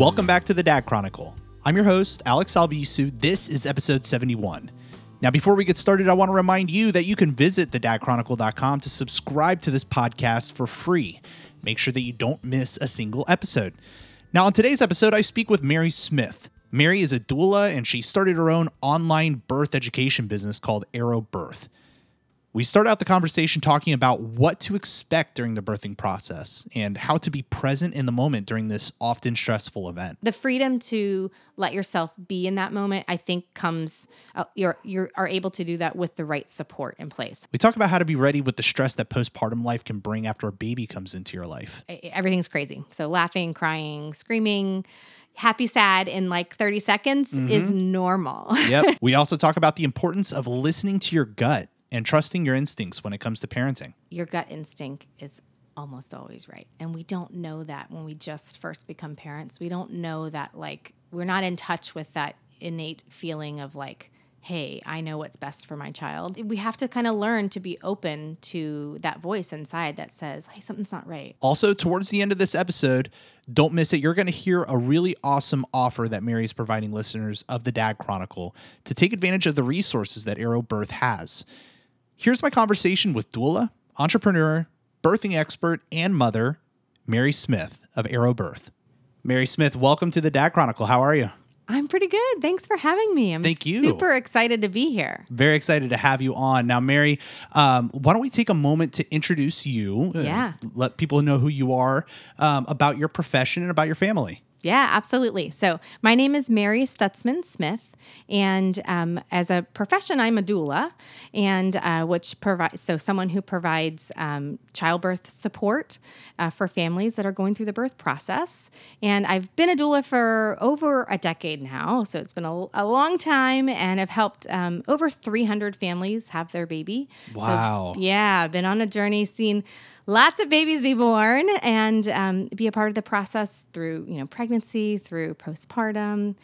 Welcome back to the Dad Chronicle. I'm your host, Alex Albisu. This is episode 71. Now, before we get started, I want to remind you that you can visit thedadchronicle.com to subscribe to this podcast for free. Make sure that you don't miss a single episode. Now, on today's episode, I speak with Mari Smith. Mari is a doula and she started her own online birth education business called Arrow Birth. We start out the conversation talking about what to expect during the birthing process and how to be present in the moment during this often stressful event. the freedom to let yourself be in that moment i think comes uh, you're you are able to do that with the right support in place We talk about how to be ready with the stress that postpartum life can bring after a baby comes into your life. Everything's crazy so laughing crying screaming happy sad in like 30 seconds is normal Yep. we also talk about the importance of listening to your gut and trusting your instincts when it comes to parenting. your gut instinct is almost always right and we don't know that when we just first become parents we don't know that like we're not in touch with that innate feeling of like hey i know what's best for my child we have to kind of learn to be open to that voice inside that says hey something's not right Also, towards the end of this episode, don't miss it. You're going to hear a really awesome offer that Mari is providing listeners of the Dad Chronicle to take advantage of the resources that Arrow Birth has. Here's my conversation with doula, entrepreneur, birthing expert, and mother, Mari Smith of Arrow Birth. Mari Smith, welcome to the Dad Chronicle. How are you? i'm pretty good thanks for having me i'm Thank you. super excited to be here Very excited to have you on. Now, Mari, um, why don't we take a moment to introduce you? uh, Yeah. let people know who you are, um, about your profession, and about your family. Yeah, absolutely. So, my name is Mari Stutzman Smith, and um, as a profession, I'm a doula, and uh, which provides so someone who provides um, childbirth support uh, for families that are going through the birth process. And I've been a doula for over a decade now, so it's been a, a long time, and I've helped um, over 300 families have their baby. So, Wow. yeah, I've been on a journey, seen lots of babies be born, and um, be a part of the process through you know pregnancy, through postpartum,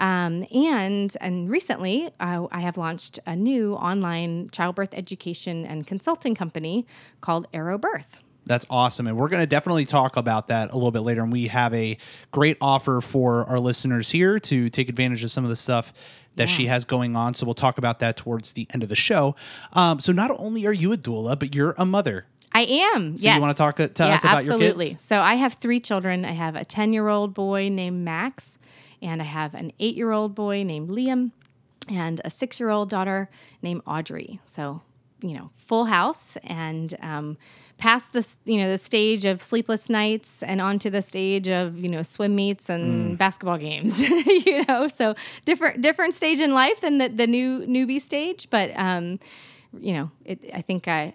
um, and and recently uh, I have launched a new online childbirth education and consulting company called Arrow Birth. That's awesome. And we're going to definitely talk about that a little bit later. And we have a great offer for our listeners here to take advantage of some of the stuff that she has going on. So we'll talk about that towards the end of the show. Um, so not only are you a doula, but you're a mother. I am. So yes. you want to talk to yeah, us about absolutely. your kids? Absolutely. So I have three children. I have a 10 year old boy named Max, and I have an eight year old boy named Liam, and a six year old daughter named Audrey. So, you know, full house and um, past the you know the stage of sleepless nights and onto the stage of you know swim meets Mm. and basketball games. you know, so different different stage in life than the the new newbie stage, but um, you know, it, I think I.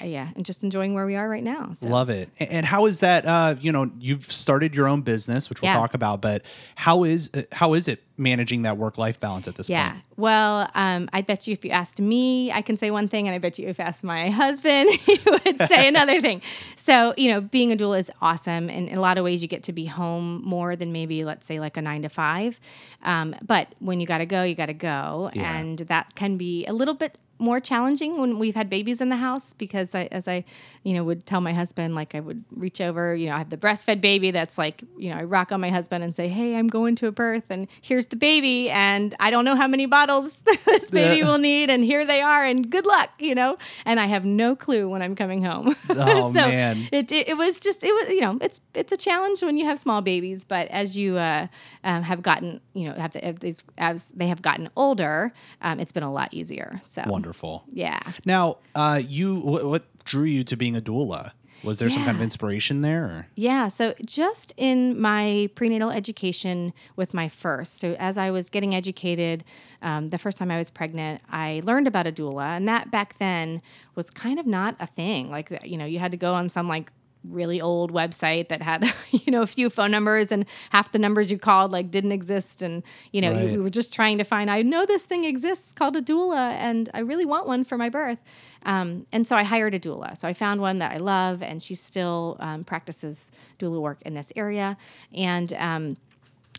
I, yeah, and just enjoying where we are right now. So Love it. And how is that? Uh, you know, you've started your own business, which we'll Yeah. talk about. But how is uh, how is it managing that work life balance at this Yeah. point? Well, um, I bet you if you asked me, I can say one thing, and I bet you if you asked my husband, he would say another thing. So, you know, being a doula is awesome. And in a lot of ways, you get to be home more than maybe, let's say, like a nine to five. Um, but when you got to go, you got to go. Yeah. And that can be a little bit more challenging when we've had babies in the house because I, as I, you know, would tell my husband, like I would reach over, you know, I have the breastfed baby that's like, you know, I rock on my husband and say, Hey, I'm going to a birth and here's the baby. And I don't know how many bottles this baby Yeah. will need. And here they are. And good luck, you know, and I have no clue when I'm coming home. Oh, so man. It, it, it was just, it was, you know, it's, it's a challenge when you have small babies, but as you uh, um, have gotten, you know, have the, have these, as they have gotten older, um, it's been a lot easier. So Wonderful. Yeah. Now, uh, you what, what drew you to being a doula? Was there some kind of inspiration there? Or? Yeah, so just in my prenatal education with my first, so as I was getting educated, um, the first time I was pregnant, I learned about a doula, and that back then was kind of not a thing. Like, you know, you had to go on some like really old website that had you know a few phone numbers and half the numbers you called like didn't exist. And you know Right. you, we were just trying to find i know this thing exists called a doula and i really want one for my birth. Um, and so i hired a doula so i found one that i love and she still um, practices doula work in this area. And um,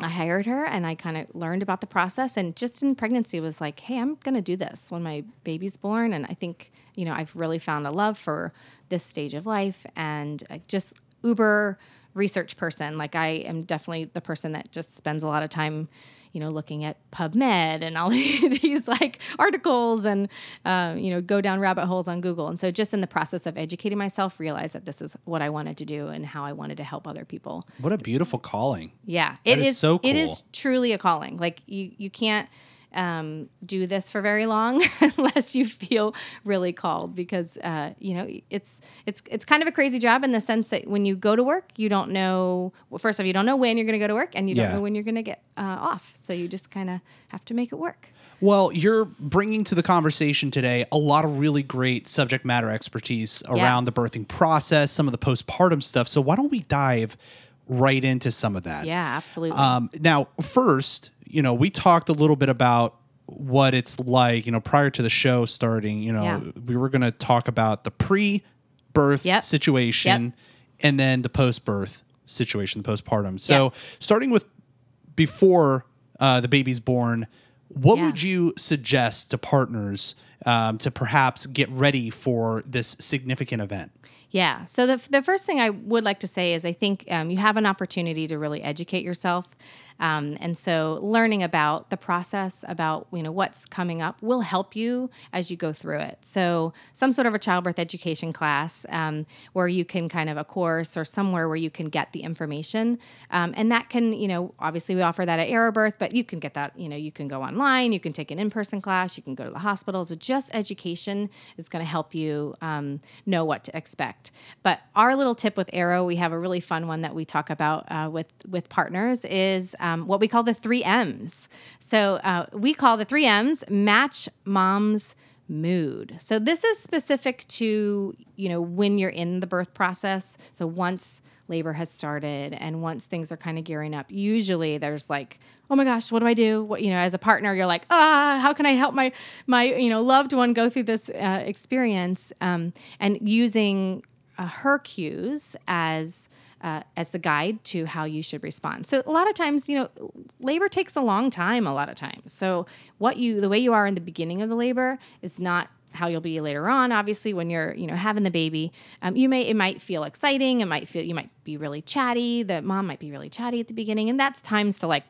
I hired her and I kind of learned about the process and just in pregnancy was like, hey, I'm going to do this when my baby's born. And I think, you know, I've really found a love for this stage of life and uh, just uber research person. Like I am definitely the person that just spends a lot of time, you know, looking at PubMed and all these like articles and, um, you know, go down rabbit holes on Google. And so just in the process of educating myself, realized that this is what I wanted to do and how I wanted to help other people. What a beautiful calling. Yeah, That it is is. so It is truly a calling. Like you, you can't um, do this for very long unless you feel really called, because uh, you know it's it's it's kind of a crazy job in the sense that when you go to work, you don't know. Well, first off, you don't know when you're going to go to work, and you Yeah. don't know when you're going to get uh, off. So you just kind of have to make it work. Well, you're bringing to the conversation today a lot of really great subject matter expertise around Yes. the birthing process, some of the postpartum stuff. So why don't we dive right into some of that? Yeah, absolutely. Um, now, first, you know, we talked a little bit about what it's like, you know, prior to the show starting, you know, Yeah. we were going to talk about the pre birth Yep. situation and then the post birth situation, the postpartum. So, starting with before uh, the baby's born, what Yeah. would you suggest to partners um, to perhaps get ready for this significant event? Yeah. So the, the first thing I would like to say is I think um, you have an opportunity to really educate yourself. Um, and so learning about the process, about you know what's coming up, will help you as you go through it. So some sort of a childbirth education class um, where you can kind of a course or somewhere where you can get the information, um, and that can you know obviously we offer that at Arrow Birth, but you can get that you know you can go online, you can take an in person class, you can go to the hospitals. Just education is going to help you um, know what to expect. But our little tip with Arrow, we have a really fun one that we talk about uh, with with partners is um, what we call the three M's. So uh, we call the three M's match mom's mood. So this is specific to you know when you're in the birth process. So once labor has started and once things are kind of gearing up, usually there's like, oh my gosh, what do I do? What you know, as a partner, you're like, ah, how can I help my my you know loved one go through this uh, experience? Um, and using uh, her cues as uh, as the guide to how you should respond. So a lot of times, you know, labor takes a long time. A lot of times, so what you the way you are in the beginning of the labor is not how you'll be later on. Obviously, when you're you know having the baby, um, you may it might feel exciting. It might feel you might be really chatty. The mom might be really chatty at the beginning, and that's times to like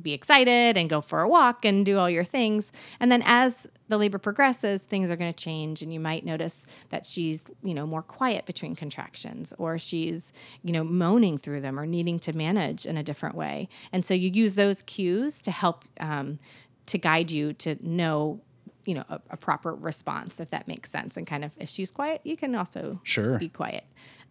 be excited and go for a walk and do all your things. And then as the labor progresses, things are going to change and you might notice that she's, you know, more quiet between contractions or she's, you know, moaning through them or needing to manage in a different way. And so you use those cues to help um, to guide you to know you know a, a proper response if that makes sense and kind of if she's quiet you can also Sure. be quiet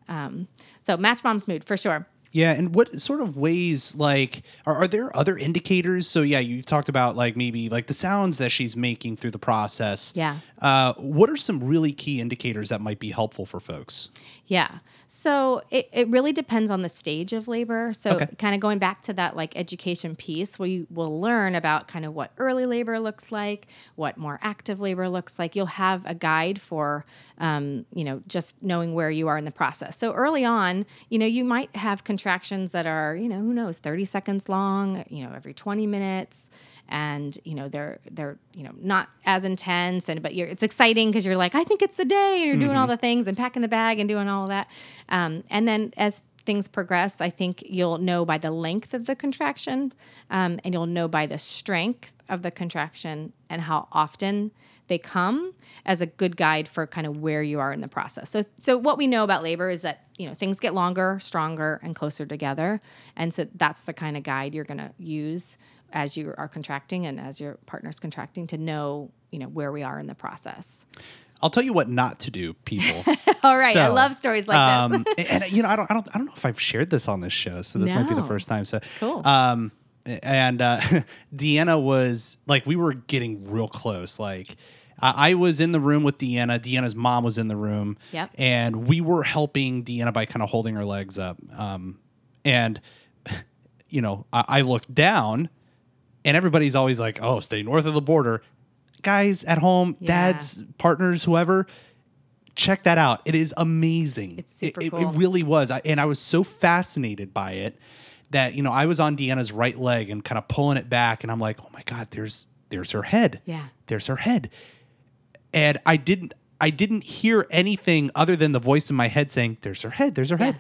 um, so match mom's mood for sure Yeah, and what sort of ways like are, are there other indicators? So yeah, you've talked about like maybe like the sounds that she's making through the process. Yeah. Uh, what are some really key indicators that might be helpful for folks? Yeah. So it, it really depends on the stage of labor. So Okay. kind of going back to that like education piece we will learn about kind of what early labor looks like, what more active labor looks like. You'll have a guide for, um, you know, just knowing where you are in the process. So early on, you know, you might have contractions that are, you know, who knows, 30 seconds long, you know, every 20 minutes. And you know they're they're you know not as intense. And but you're it's exciting because you're like I think it's the day. And you're doing all the things and packing the bag and doing all of that. Um, and then as things progress I think you'll know by the length of the contraction um, and you'll know by the strength of the contraction and how often they come as a good guide for kind of where you are in the process. So so what we know about labor is that, you know, things get longer, stronger and closer together. And so that's the kind of guide you're going to use as you are contracting and as your partner's contracting to know, you know, where we are in the process. I'll tell you what not to do, people. All right, I love stories like this. um, and you know, I don't, I don't, I don't know if I've shared this on this show, so this might be the first time. So Cool. Um, and uh, Deanna was like, we were getting real close. Like, I I was in the room with Deanna. Deanna's mom was in the room. Yep. And we were helping Deanna by kind of holding her legs up. Um, and you know, I, I looked down, and everybody's always like, "Oh, stay north of the border." Guys at home, Yeah. dads, partners, whoever, check that out. It is amazing. It's super it, it- cool. it really was, I, and I was so fascinated by it that you know I was on Deanna's right leg and kind of pulling it back, and I'm like, "Oh my god, there's there's her head. Yeah. there's her head." And I didn't I didn't hear anything other than the voice in my head saying, "There's her head. There's her head."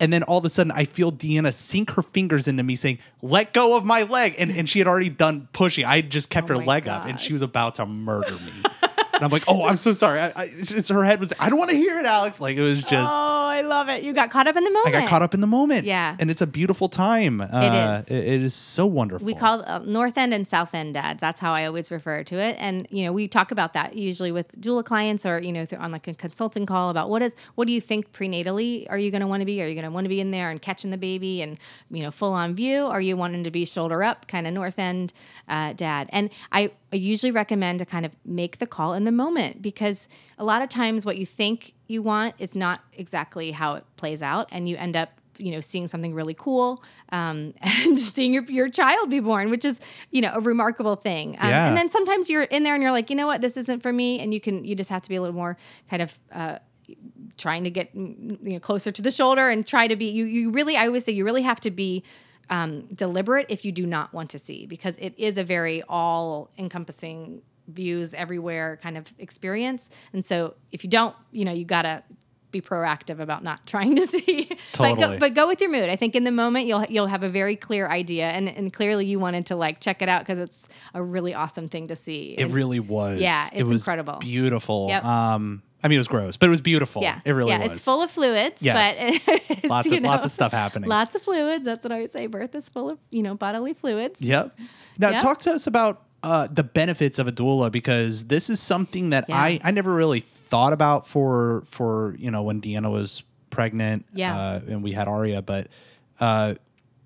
And then all of a sudden, I feel Deanna sink her fingers into me, saying, "Let go of my leg," and and she had already done pushing. I just kept Oh her leg up, and she was about to murder me. and I'm like, "Oh, I'm so sorry." I, I, just her head was. I don't want to hear it, Alex. Like it was just. oh, I love it. You got caught up in the moment. I got caught up in the moment. Yeah. and it's a beautiful time. Uh, is. It, it is so wonderful. We call uh, North End and South End dads. That's how I always refer to it. And you know, we talk about that usually with doula clients, or you know, on like a consulting call about what is what do you think prenatally are you going to want to be? Are you going to want to be in there and catching the baby and you know full on view? Are you wanting to be shoulder up, kind of North End uh, dad? And I, I usually recommend to kind of make the call in the moment because a lot of times what you think you want is not exactly how it plays out, and you end up you know seeing something really cool um, and seeing your, your child be born which is you know a remarkable thing. Um, Yeah. and then sometimes you're in there and you're like you know what? This isn't for me. And you can you just have to be a little more kind of uh, trying to get mm, you know closer to the shoulder and try to be you you really I always say you really have to be um, deliberate if you do not want to see because it is a very all encompassing views everywhere kind of experience and so if you don't you know you gotta be proactive about not trying to see but, Totally. go, but go with your mood i think in the moment you'll you'll have a very clear idea and and clearly you wanted to like check it out because it's a really awesome thing to see It And- really was. Yeah, it was incredible. Beautiful. Yep. Um, I mean, it was gross, but it was beautiful. yeah it really was. yeah was. it's full of fluids Yes. but it's, lots of know, lots of stuff happening. Lots of fluids. That's what I would say. Birth is full of, you know, bodily fluids. Yep. Now, Yep. talk to us about uh, the benefits of a doula because this is something that Yeah. I I never really thought about for for you know when Deanna was pregnant. Yeah. Uh, and we had Aria, but. Uh,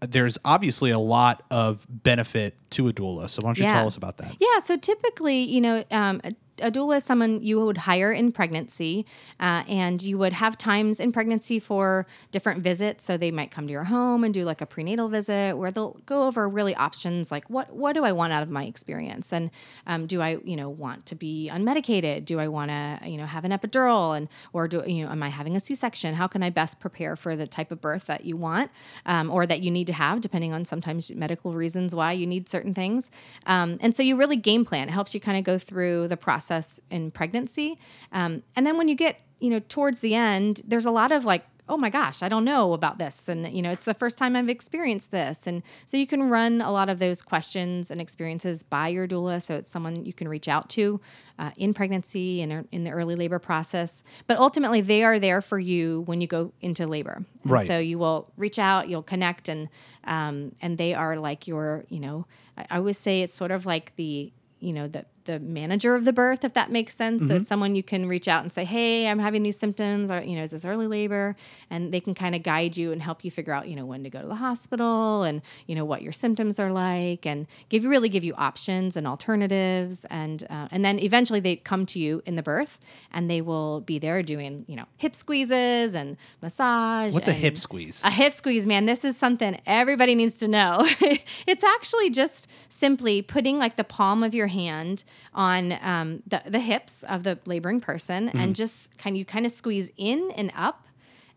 there's obviously a lot of benefit to a doula. So why don't you Yeah. tell us about that? Yeah. So typically, you know, um, a, doula is someone you would hire in pregnancy, uh, and you would have times in pregnancy for different visits. So they might come to your home and do like a prenatal visit where they'll go over really options like what what do I want out of my experience, and um, do I you know want to be unmedicated? Do I want to you know have an epidural, and or do you know am I having a C section? How can I best prepare for the type of birth that you want um, or that you need to have, depending on sometimes medical reasons why you need certain things. Um, and so you really game plan. It helps you kind of go through the process in pregnancy. Um, and then when you get, you know, towards the end, there's a lot of like, oh my gosh, I don't know about this. And, you know, it's the first time I've experienced this. And so you can run a lot of those questions and experiences by your doula. So it's someone you can reach out to uh, in pregnancy and in the early labor process. But ultimately, they are there for you when you go into labor. And Right. So you will reach out, you'll connect, and um, and they are like your, you know, I, I always say it's sort of like the, you know, the the manager of the birth, if that makes sense. So someone you can reach out and say, hey, I'm having these symptoms, or you know, is this early labor? And they can kind of guide you and help you figure out, you know, when to go to the hospital and you know what your symptoms are like, and give you really give you options and alternatives, and uh, and then eventually they come to you in the birth, and they will be there doing, you know, hip squeezes and massage. What's a hip squeeze? a hip squeeze, man, this is something everybody needs to know. it's actually just simply putting like the palm of your hand on um, the, the hips of the laboring person and just kind you kind of squeeze in and up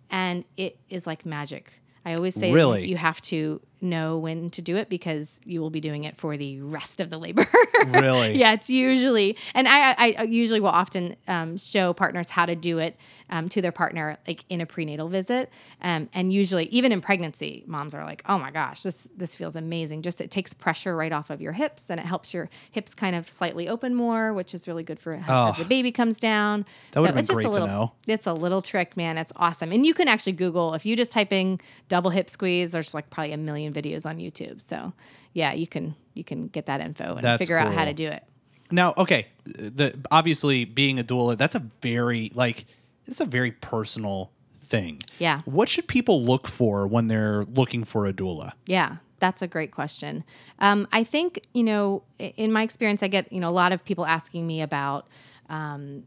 and it is like magic. I always say Really? you have to know when to do it because you will be doing it for the rest of the labor. Really? yeah, it's usually, and I, I, usually will often um, show partners how to do it um, to their partner, like in a prenatal visit. Um, and usually, even in pregnancy, moms are like, "Oh my gosh, this this feels amazing!" Just it takes pressure right off of your hips, and it helps your hips kind of slightly open more, which is really good for as the baby comes down. That been it's just great a to little, know. It's a little trick, man. It's awesome, and you can actually Google if you just type in double hip squeeze. There's like probably a million videos on YouTube. So yeah, you can you can get that info and That's figure out how to do it. Now, okay, the obviously being a doula, that's a very like it's a very personal thing. Yeah. What should people look for when they're looking for a doula? Yeah, that's a great question. Um, I think, you know, in my experience, I get, you know, a lot of people asking me about, um,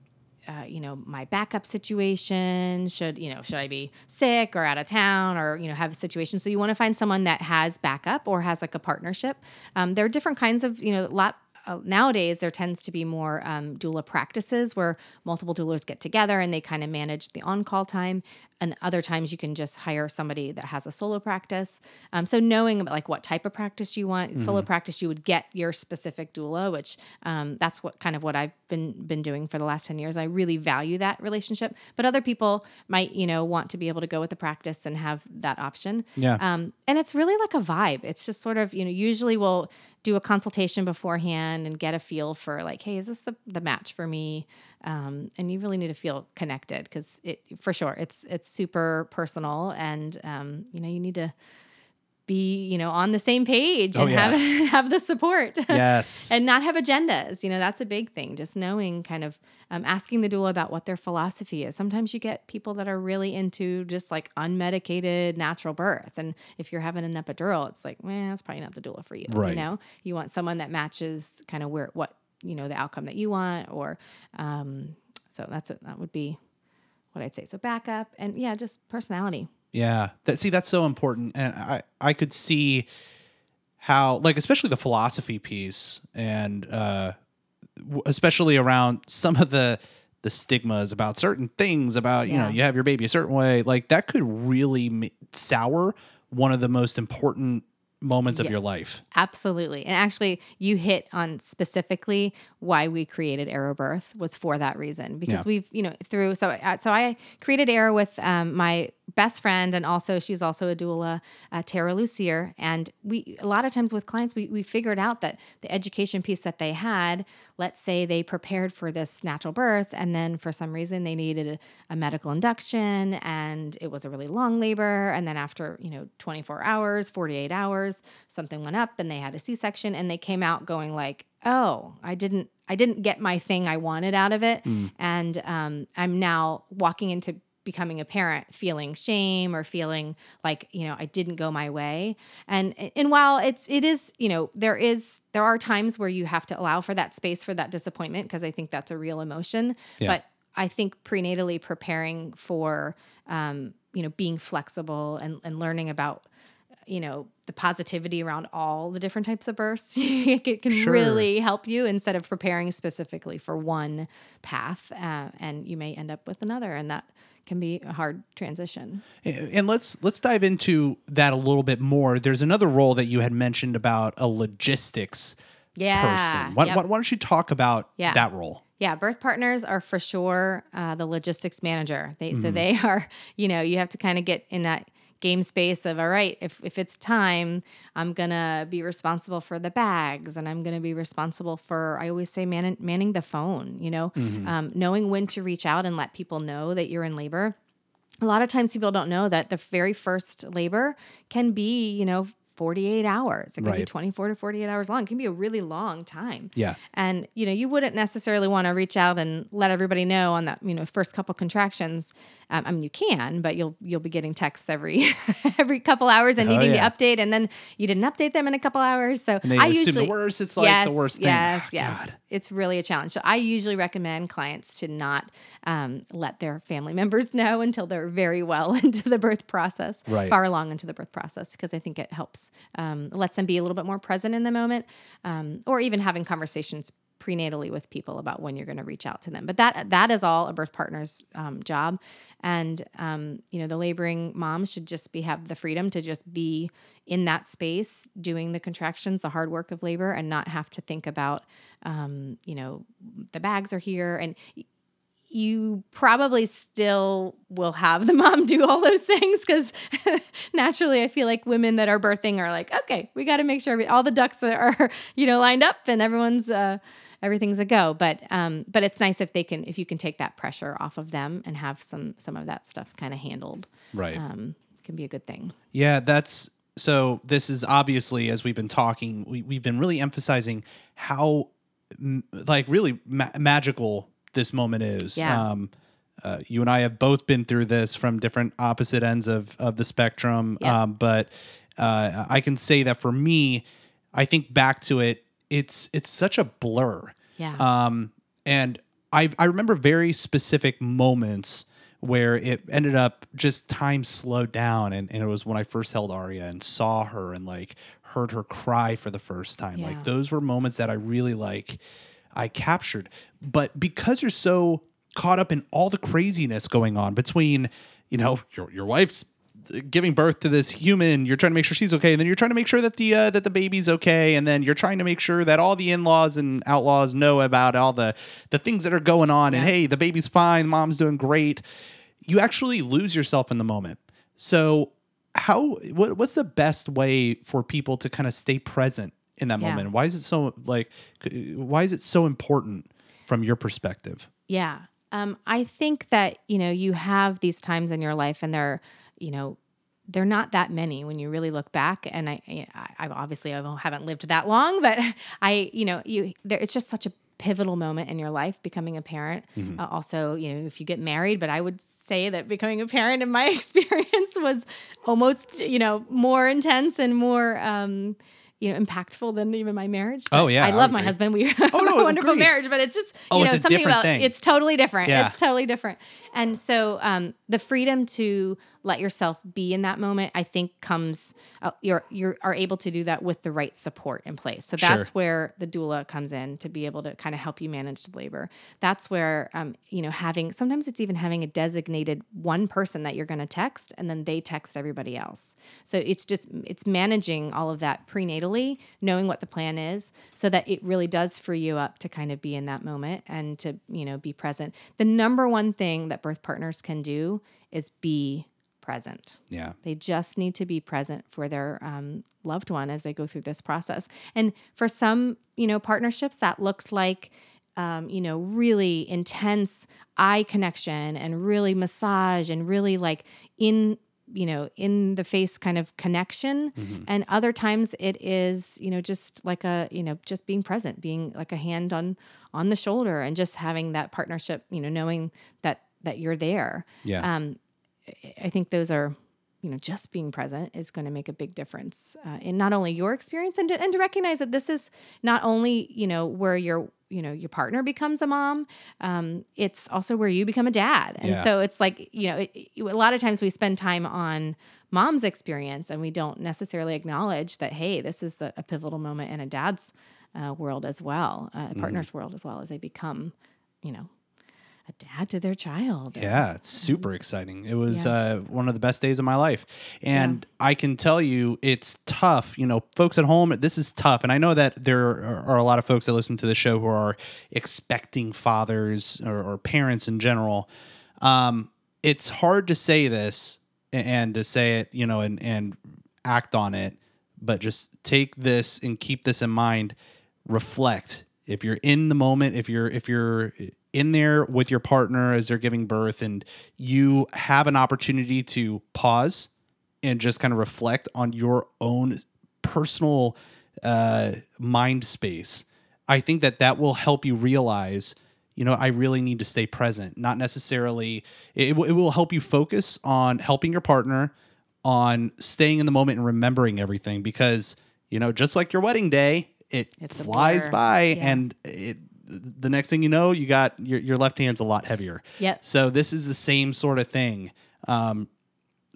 uh, you know, my backup situation. Should, you know, should I be sick or out of town or, you know, have a situation? So you want to find someone that has backup or has like a partnership. Um, there are different kinds of, you know, a lot uh, nowadays there tends to be more um, doula practices where multiple doulas get together and they kind of manage the on-call time and other times you can just hire somebody that has a solo practice um, so knowing about like what type of practice you want Mm-hmm. solo practice you would get your specific doula which um, that's what kind of what i've been been doing for the last 10 years i really value that relationship but other people might you know want to be able to go with the practice and have that option Yeah. um, and it's really like a vibe. It's just sort of, you know, usually we'll do a consultation beforehand and get a feel for like, hey, is this the, the match for me? Um, and you really need to feel connected because it, for sure, it's, it's super personal and, um, you know, you need to be, you know, on the same page Oh, and yeah. have, have the support. yes. and not have agendas. You know, that's a big thing. Just knowing, kind of um, asking the doula about what their philosophy is. Sometimes you get people that are really into just like unmedicated natural birth, and if you're having an epidural, it's like, man, that's probably not the doula for you. Right. You know, you want someone that matches kind of where what you know the outcome that you want, or um, so that's it. That would be what I'd say. So backup and yeah, just personality. Yeah. That see that's so important and I I could see how like especially the philosophy piece and uh w- especially around some of the the stigmas about certain things about you know you have your baby a certain way like that could really m- sour one of the most important moments of your life. Absolutely. And actually, you hit on specifically why we created Arrow Birth was for that reason because Yeah. we've, you know, through so uh, so I created Arrow with um, my best friend and also she's also a doula, uh, Tara Lucier, and we a lot of times with clients we we figured out that the education piece that they had, let's say they prepared for this natural birth and then for some reason they needed a, a medical induction and it was a really long labor and then after you know 24 hours 48 hours something went up and they had a c-section and they came out going like oh i didn't i didn't get my thing i wanted out of it. And um, i'm now walking into becoming a parent feeling shame or feeling like you know i didn't go my way and and while it's it is you know there is there are times where you have to allow for that space for that disappointment because i think that's a real emotion Yeah. but i think prenatally preparing for um, you know being flexible and, and learning about you know the positivity around all the different types of births it can Sure. really help you instead of preparing specifically for one path uh, and you may end up with another and that can be a hard transition And let's let's dive into that a little bit more. There's another role that you had mentioned about a logistics yeah person. Why, Yep. why, why don't you talk about Yeah. that role? Yeah, birth partners are for sure uh, the logistics manager. They Mm-hmm. so they are, you know, you have to kind of get in that game space of all right, if if it's time, I'm gonna be responsible for the bags, and I'm gonna be responsible for. I always say man, manning the phone. You know, Mm-hmm. um, knowing when to reach out and let people know that you're in labor. A lot of times people don't know that the very first labor can be, you know. 48 hours. It can be 24 to 48 hours long. It can be a really long time. Yeah. And you know, you wouldn't necessarily want to reach out and let everybody know on that you know first couple contractions. Um, I mean, you can, but you'll you'll be getting texts every every couple hours and Oh, needing yeah. to update, and then you didn't update them in a couple hours. So I usually the worst. It's like the worst thing. Yes, Ah, yes, God. it's really a challenge. So I usually recommend clients to not um, let their family members know until they're very well into the birth process, Right. far along into the birth process, because I think it helps um, lets them be a little bit more present in the moment, um, or even having conversations prenatally with people about when you're going to reach out to them. But that that is all a birth partner's um, job, and um, you know the laboring mom should just be have the freedom to just be in that space doing the contractions, the hard work of labor, and not have to think about um, you know the bags are here and you probably still will have the mom do all those things because naturally I feel like women that are birthing are like, okay, we got to make sure we, all the ducks are, you know, lined up and everyone's, uh, everything's a go. But, um, but it's nice if they can, if you can take that pressure off of them and have some, some of that stuff kind of handled, Right. um, can be a good thing. Yeah, that's so. This is obviously, as we've been talking, we, we've been really emphasizing how, m- like, really ma- magical this moment is. Yeah. Um, uh, you and I have both been through this from different opposite ends of of the spectrum. Yeah. Um, but uh, I can say that for me, I think back to it, it's it's such a blur. Yeah. Um, and I I remember very specific moments where it ended up just time slowed down and, and it was when I first held Aria and saw her and like heard her cry for the first time. Yeah. Like those were moments that I really like I captured. But because you're so caught up in all the craziness going on between, you know, your your wife's giving birth to this human, you're trying to make sure she's okay, and then you're trying to make sure that the uh, that the baby's okay, and then you're trying to make sure that all the in-laws and outlaws know about all the the things that are going on, and hey, the baby's fine, mom's doing great. You actually lose yourself in the moment. So how what, what's the best way for people to kind of stay present in that Yeah. moment? Why is it so like why is it so important from your perspective? Yeah. Um, I think that, you know, you have these times in your life and they're, you know, they're not that many when you really look back. And I, I, I obviously I haven't lived that long, but I, you know, you, there, it's just such a pivotal moment in your life becoming a parent. Uh, also, you know, if you get married, but I would say that becoming a parent in my experience was almost, you know, more intense and more, um, you know, impactful than even my marriage. Oh, yeah, I I love would my agree. husband. We have Oh, no, a wonderful agreed. marriage, but it's just, Oh, you know, something about thing. it's totally different. Yeah. It's totally different. And so um, the freedom to let yourself be in that moment, I think, comes uh, you're you are able to do that with the right support in place. So Sure. that's where the doula comes in to be able to kind of help you manage the labor. That's where um, you know having sometimes it's even having a designated one person that you're going to text, and then they text everybody else. So it's just it's managing all of that prenatally, knowing what the plan is, so that it really does free you up to kind of be in that moment and to you know be present. The number one thing that birth partners can do is be present. Yeah. They just need to be present for their um, loved one as they go through this process. And for some, you know, partnerships, that looks like, um, you know, really intense eye connection and really massage and really like in, you know, in the face kind of connection. And other times it is, you know, just like a, you know, just being present, being like a hand on on the shoulder and just having that partnership, you know, knowing that that you're there Yeah. um, I think those are, you know, just being present is going to make a big difference uh, in not only your experience and to, and to recognize that this is not only, you know, where your, you know, your partner becomes a mom, um, it's also where you become a dad. And Yeah. so it's like, you know, it, it- a lot of times we spend time on mom's experience and we don't necessarily acknowledge that, hey, this is the, a pivotal moment in a dad's uh, world as well, uh, a Mm-hmm. partner's world as well as they become, you know, a dad to their child. Yeah, it's super exciting. It was Yeah. uh, one of the best days of my life. And I can tell you it's tough. You know, folks at home, this is tough. And I know that there are, are a lot of folks that listen to the show who are expecting fathers or, or parents in general. Um, it's hard to say this and to say it, you know, and, and act on it, but just take this and keep this in mind. Reflect. If you're in the moment, if you're if you're in there with your partner as they're giving birth and you have an opportunity to pause and just kind of reflect on your own personal uh, mind space, I think that that will help you realize, you know, I really need to stay present. Not necessarily, it, it will help you focus on helping your partner, on staying in the moment and remembering everything because, you know, just like your wedding day, it It's flies by Yeah. and it the next thing you know, you got your, your left hand's a lot heavier. Yep. So this is the same sort of thing. Um,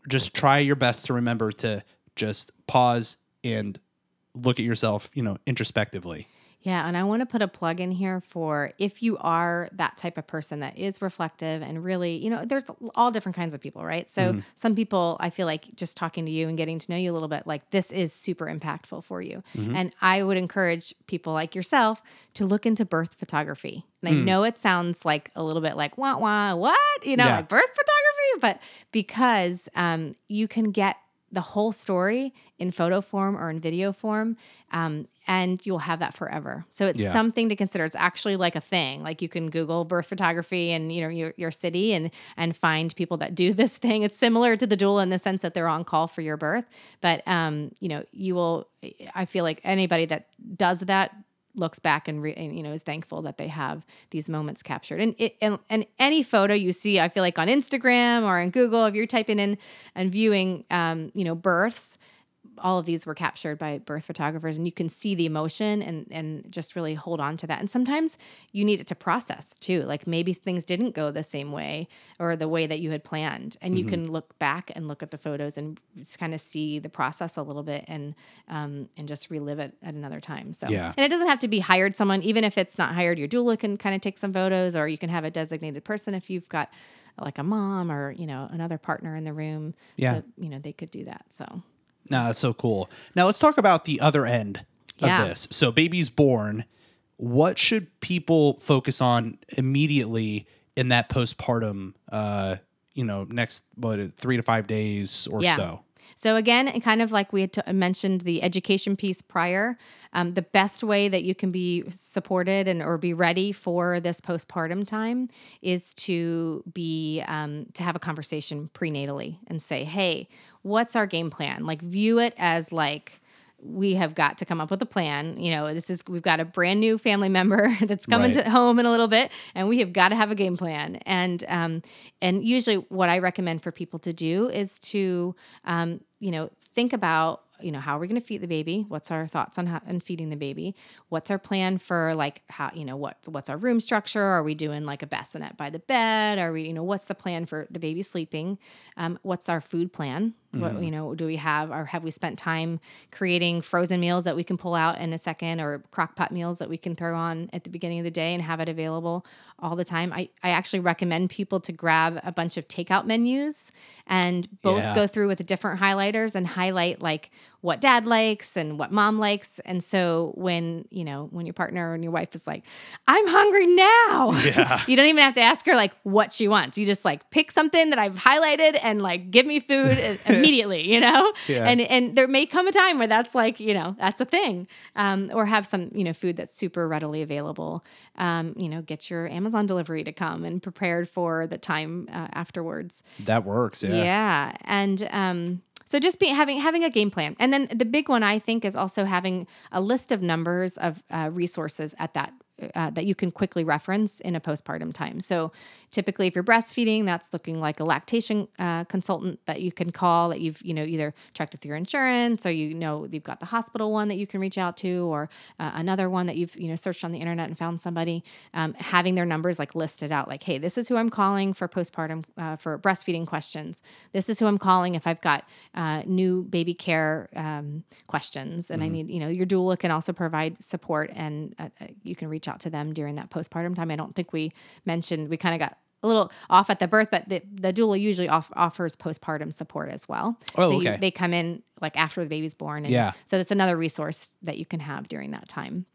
just try your best to remember to just pause and look at yourself, you know, introspectively. Yeah, and I want to put a plug in here for if you are that type of person that is reflective and really, you know, there's all different kinds of people, right? So some people, I feel like just talking to you and getting to know you a little bit, like this is super impactful for you. And I would encourage people like yourself to look into birth photography. And I know it sounds like a little bit like wah wah what, you know, Yeah. like birth photography, but because um, you can get the whole story in photo form or in video form um, and you'll have that forever. So it's Yeah. something to consider. It's actually like a thing. Like you can google birth photography and you know your, your city and and find people that do this thing. It's similar to the doula in the sense that they're on call for your birth but um, you know you will i feel like anybody that does that looks back and, re, and you know is thankful that they have these moments captured. And it and, and any photo you see i feel like on instagram or in google if you're typing in and viewing um, you know births all of these were captured by birth photographers, and you can see the emotion and and just really hold on to that. And sometimes you need it to process too. Like maybe things didn't go the same way or the way that you had planned, and you can look back and look at the photos and kind of see the process a little bit and um, and just relive it at another time. So Yeah. and it doesn't have to be hired someone, even if it's not hired. Your doula can kind of take some photos, or you can have a designated person if you've got like a mom or you know another partner in the room. Yeah. to, you know they could do that. So No, that's so cool. Now let's talk about the other end of this. So baby's born. What should people focus on immediately in that postpartum uh, you know, next what three to five days or Yeah. so? So again, kind of like we had t- mentioned the education piece prior, um, the best way that you can be supported and or be ready for this postpartum time is to be um, to have a conversation prenatally and say, "Hey, what's our game plan?" Like view it as like we have got to come up with a plan. You know, this is we've got a brand new family member that's coming Right. to home in a little bit, and we have got to have a game plan. And um, and usually, what I recommend for people to do is to um, you know think about you know how are we going to feed the baby what's our thoughts on how on feeding the baby what's our plan for like how you know what what's our room structure are we doing like a bassinet by the bed are we you know what's the plan for the baby sleeping um, what's our food plan what mm-hmm. you know do we have? Or have we spent time creating frozen meals that we can pull out in a second or crock pot meals that we can throw on at the beginning of the day and have it available all the time? I, I actually recommend people to grab a bunch of takeout menus and both Yeah. go through with the different highlighters and highlight like what dad likes and what mom likes and so when you know when your partner and your wife is like i'm hungry now Yeah. you don't even have to ask her like what she wants you just like pick something that i've highlighted and like give me food immediately you know Yeah. and and there may come a time where that's like you know that's a thing um, or have some you know food that's super readily available um, you know get your amazon delivery to come and prepared for the time uh, afterwards That works. Yeah. yeah, and um, so just having having a game plan, and then the big one I think is also having a list of numbers of uh, resources at that. Uh, that you can quickly reference in a postpartum time. So, typically, if you're breastfeeding, that's looking like a lactation uh, consultant that you can call. That you've you know either checked with your insurance, or you know you've got the hospital one that you can reach out to, or uh, another one that you've you know searched on the internet and found somebody. Um, having their numbers like listed out, like, hey, this is who I'm calling for postpartum uh, for breastfeeding questions. This is who I'm calling if I've got uh, new baby care um, questions, and I need you know your doula can also provide support, and uh, you can reach out to them during that postpartum time. I don't think we mentioned we kind of got. A little off at the birth, but the, the doula usually off, offers postpartum support as well. Oh, so okay. you, they come in like after the baby's born, and Yeah. so that's another resource that you can have during that time.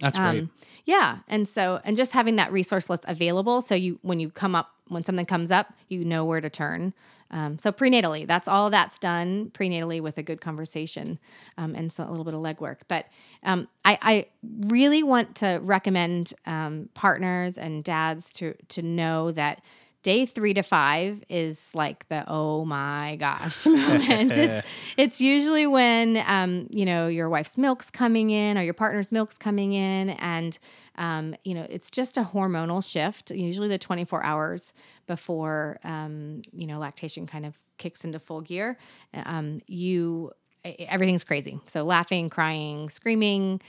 That's great. Um, yeah, and so and just having that resource list available, so you when you come up when something comes up, you know where to turn. Um, so prenatally, that's all that's done prenatally with a good conversation um, and so a little bit of legwork. But um, I, I really want to recommend um, partners and dads to to know that day three to five is like the oh my gosh moment. it's it's usually when um, you know your wife's milk's coming in or your partner's milk's coming in, and um, you know it's just a hormonal shift. Usually the 24 hours before um, you know lactation kind of kicks into full gear. Um, you everything's crazy. So laughing, crying, screaming.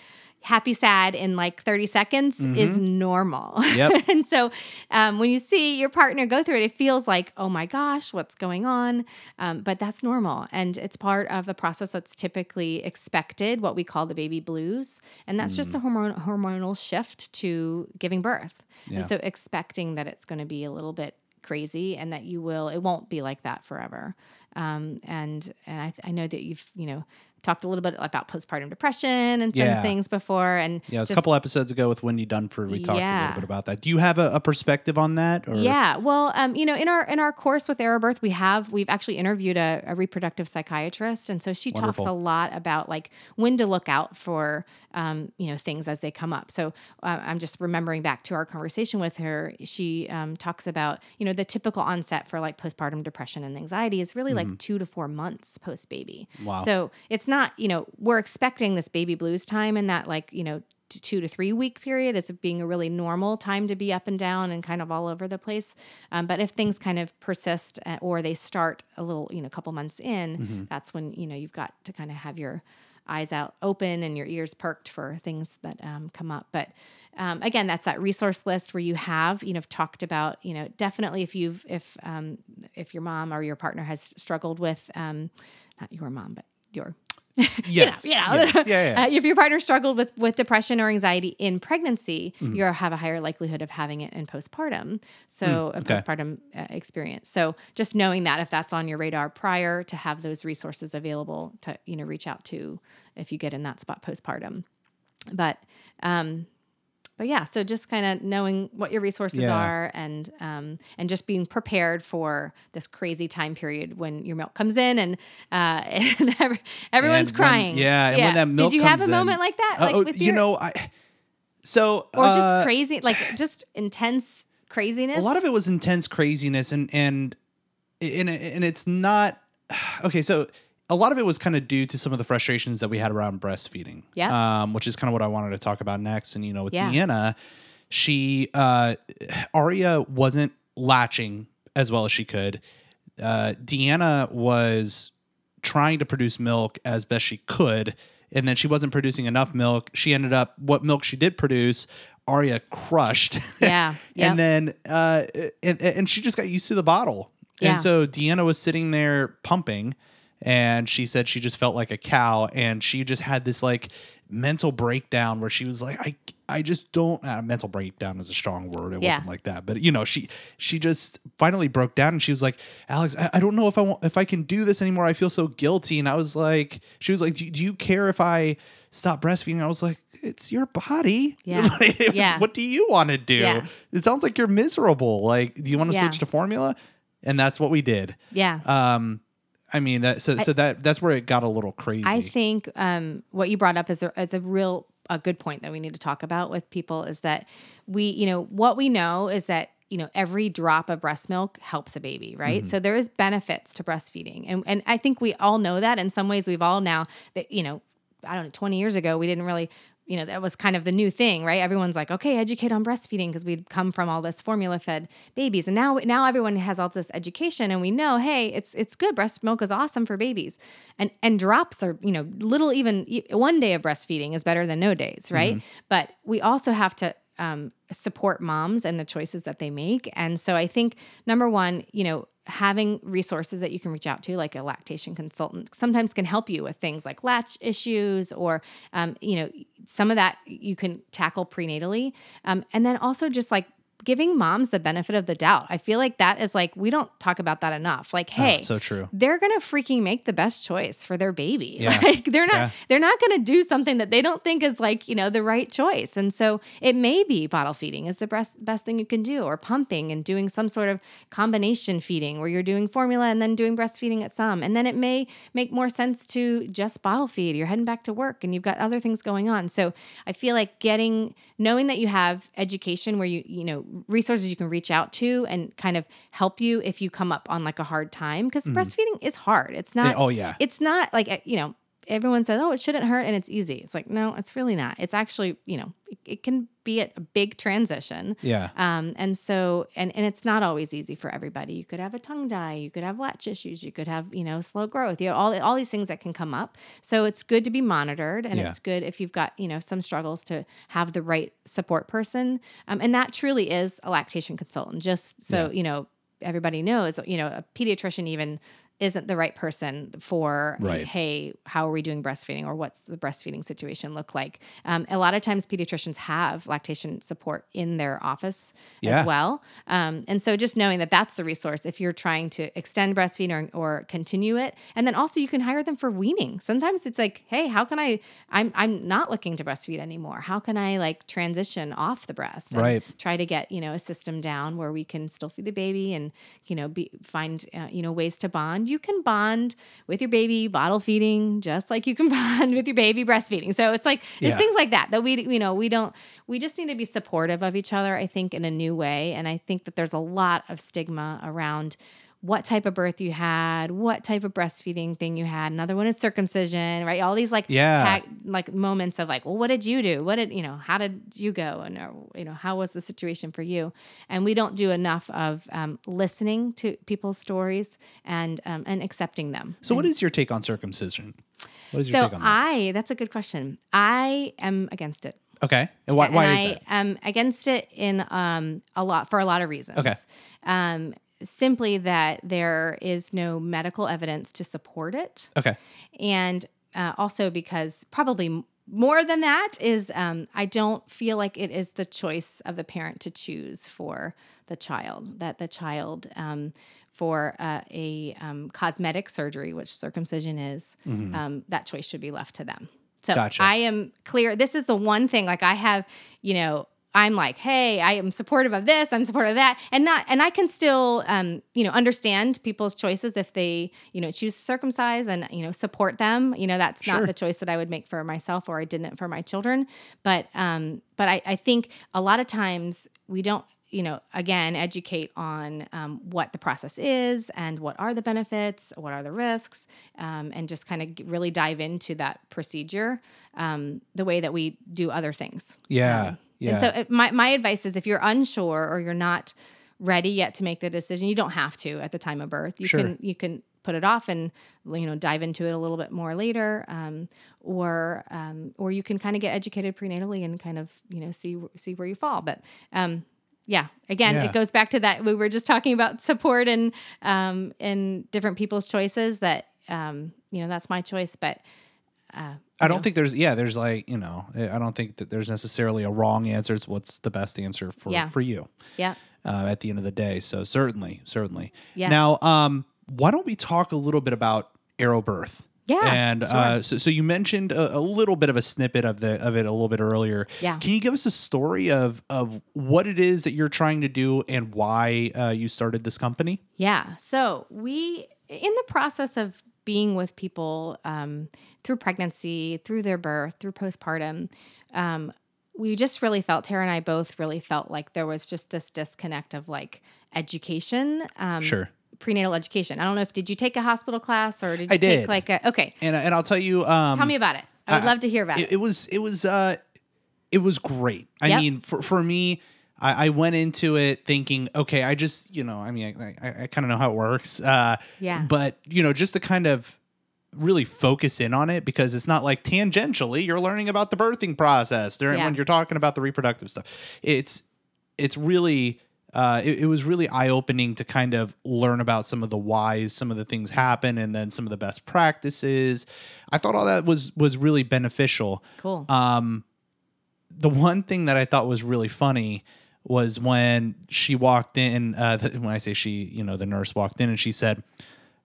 Happy, sad in like 30 seconds is normal. Yep. and so um, when you see your partner go through it, it feels like, oh my gosh, what's going on? Um, but that's normal. And it's part of the process that's typically expected, what we call the baby blues. And that's just a hormone, hormonal shift to giving birth. Yeah. And so expecting that it's going to be a little bit crazy and that you will, it won't be like that forever. Um, and and I, I know that you've, you know, talked a little bit about postpartum depression and some Yeah. things before. And Yeah, it was a couple episodes ago with Wendy Dunford. We talked a little bit about that. Do you have a, a perspective on that? Or? Yeah, well, um, you know, in our in our course with Arrow Birth, we have we've actually interviewed a, a reproductive psychiatrist, and so she talks a lot about like when to look out for, um, you know, things as they come up. So uh, I'm just remembering back to our conversation with her. She um, talks about you know the typical onset for like postpartum depression and anxiety is really like two to four months post baby. Mm-hmm. Wow. So it's not you know we're expecting this baby blues time and that like you know two to three week period as being a really normal time to be up and down and kind of all over the place. Um, but if things kind of persist uh, or they start a little, you know, a couple months in, Mm-hmm. that's when you know you've got to kind of have your eyes out open and your ears perked for things that um, come up. But um, again, that's that resource list where you have, you know, talked about, you know, definitely if you've, if, um, if your mom or your partner has struggled with, um, not your mom, but your, Yes. you know, yes. Yeah. yeah. uh, if your partner struggled with with depression or anxiety in pregnancy, Mm-hmm. you have a higher likelihood of having it in postpartum. So a okay. postpartum uh, experience. So just knowing that if that's on your radar prior to have those resources available to you know reach out to if you get in that spot postpartum. But um, but yeah, so just kind of knowing what your resources Yeah. are and um, and just being prepared for this crazy time period when your milk comes in and uh, and every, everyone's And when- crying. yeah, and when that milk Did you have a comes moment like that? Uh, Like oh, with you know, I so or just uh, crazy, like just intense craziness. a lot of it was intense craziness and and and and it's not okay so a lot of it was kind of due to some of the frustrations that we had around breastfeeding Yeah. um which is kind of what i wanted to talk about next and you know with Yeah. deanna she uh aria wasn't latching as well as she could uh deanna was trying to produce milk as best she could and then she wasn't producing enough milk she ended up what milk she did produce aria crushed Yeah. Yeah. and then uh and, and she just got used to the bottle Yeah. and so deanna was sitting there pumping and she said she just felt like a cow and she just had this like mental breakdown where she was like i i just don't uh, mental breakdown is a strong word it Yeah. wasn't like that but you know she she just finally broke down and she was like alex i, I don't know if i want if i can do this anymore i feel so guilty and i was like she was like do, do you care if i stop breastfeeding i was like it's your body Yeah. Like, Yeah. what do you want to do Yeah. it sounds like you're miserable like do you want to Yeah. switch to formula and that's what we did yeah. um i mean that so, so that that's where it got a little crazy I think um, what you brought up is a, is a real a good point that we need to talk about with people is that we, you know, what we know is that you know every drop of breast milk helps a baby, right? So there is benefits to breastfeeding, and and I think we all know that. In some ways, we've all now that you know, I don't know, twenty years ago we didn't really. You know, that was kind of the new thing, right? Everyone's like, okay, educate on breastfeeding because we'd come from all this formula fed babies. And now now everyone has all this education and we know, hey, it's it's good. Breast milk is awesome for babies. And and drops are, you know, little even one day of breastfeeding is better than no days, right? Mm-hmm. But we also have to um, support moms and the choices that they make. And so I think number one, you know, having resources that you can reach out to, like a lactation consultant, sometimes can help you with things like latch issues or, um, you know, some of that you can tackle prenatally. Um, and then also just like giving moms the benefit of the doubt. I feel like that is like, we don't talk about that enough. Like, oh, hey, Oh, so true they're gonna freaking make the best choice for their baby. Yeah. Like they're not Yeah. they're not gonna do something that they don't think is like, you know, the right choice. And so it may be bottle feeding is the best best thing you can do, or pumping and doing some sort of combination feeding where you're doing formula and then doing breastfeeding at some. And then it may make more sense to just bottle feed. You're heading back to work and you've got other things going on. So I feel like getting knowing that you have education where you, you know, resources you can reach out to and kind of help you if you come up on like a hard time. Because breastfeeding is hard. It's not oh yeah it's not like uh, you know everyone says oh it shouldn't hurt and it's easy. It's like no it's really not. It's actually you know it, it can be a, big transition. Yeah. Um, and so and and it's not always easy for everybody. You could have a tongue tie you could have latch issues. You could have you know slow growth. You know all, all these things that can come up. So it's good to be monitored and Yeah. it's good if you've got you know some struggles to have the right support person. Um, and that truly is a lactation consultant. Just so you know everybody knows you know a pediatrician even isn't the right person for Right. hey how are we doing breastfeeding or what's the breastfeeding situation look like um, a lot of times pediatricians have lactation support in their office Yeah. as well um, and so just knowing that that's the resource if you're trying to extend breastfeeding or, or continue it and then also you can hire them for weaning sometimes it's like hey how can i i'm, I'm not looking to breastfeed anymore how can i like transition off the breast and Right. try to get you know a system down where we can still feed the baby and you know be find uh, you know ways to bond you can bond with your baby bottle feeding just like you can bond with your baby breastfeeding so it's like it's Yeah. things like that that we you know we don't we just need to be supportive of each other i think in a new way and i think that there's a lot of stigma around what type of birth you had, what type of breastfeeding thing you had. Another one is circumcision, right? All these like Yeah. tag, like moments of like, well, what did you do? What did you know? How did you go? And or, you know, how was the situation for you? And we don't do enough of um, listening to people's stories and um, and accepting them. So, what is your take on circumcision? What is your So take on that? I, that's a good question. I am against it. okay, and why, And why I is that? am against it in um, a lot for a lot of reasons. Okay. Um, simply that there is no medical evidence to support it, Okay, and uh, also because probably more than that is um, I don't feel like it is the choice of the parent to choose for the child. That the child um, for uh, a um, cosmetic surgery, which circumcision is, um, that choice should be left to them. So Gotcha. I am clear. This is the one thing. Like I have, you know. I'm like, hey, I am supportive of this. I'm supportive of that, and not, and I can still, um, you know, understand people's choices if they, you know, choose to circumcise and you know support them. You know, that's Sure. not the choice that I would make for myself, or I didn't for my children. But, um, but I, I think a lot of times we don't, you know, again, educate on um, what the process is and what are the benefits, what are the risks, um, and just kind of really dive into that procedure um, the way that we do other things. yeah, Um, yeah. And so uh, my, my advice is if you're unsure or you're not ready yet to make the decision, you don't have to at the time of birth. You Sure. can you can put it off and you know dive into it a little bit more later, um, or um, or you can kind of get educated prenatally and kind of you know see see where you fall. But um, yeah, again, Yeah. it goes back to that we were just talking about support and um, and different people's choices. That um, you know that's my choice, but. Uh, I don't think there's yeah there's like you know I don't think that there's necessarily a wrong answer. It's what's the best answer for Yeah. for you yeah, uh, at the end of the day. So certainly, certainly. Yeah. Now, um, why don't we talk a little bit about arrow birth? Yeah, And uh, so, so you mentioned a, a little bit of a snippet of the of it a little bit earlier. Yeah. Can you give us a story of of what it is that you're trying to do and why uh, you started this company? Yeah. So we, in the process of being with people um, through pregnancy, through their birth, through postpartum, um, we just really felt, Tara and I both really felt like there was just this disconnect of like education. Um, Sure. Prenatal education. I don't know if, did you take a hospital class or did you I take did. like a, okay. And and I'll tell you. Um, Tell me about it. I would I- love to hear about it, it. it was it was uh it was great. I Yep. mean, for for me, I, I went into it thinking, okay, I just you know, I mean, I I, I kind of know how it works. Uh, Yeah. But you know, just to kind of really focus in on it because it's not like tangentially you're learning about the birthing process during Yeah. when you're talking about the reproductive stuff. It's it's really uh, it, it was really eye opening to kind of learn about some of the whys, some of the things happen, and then some of the best practices. I thought all that was was really beneficial. cool. Um, the one thing that I thought was really funny was when she walked in. Uh, when I say she, you know, the nurse walked in and she said,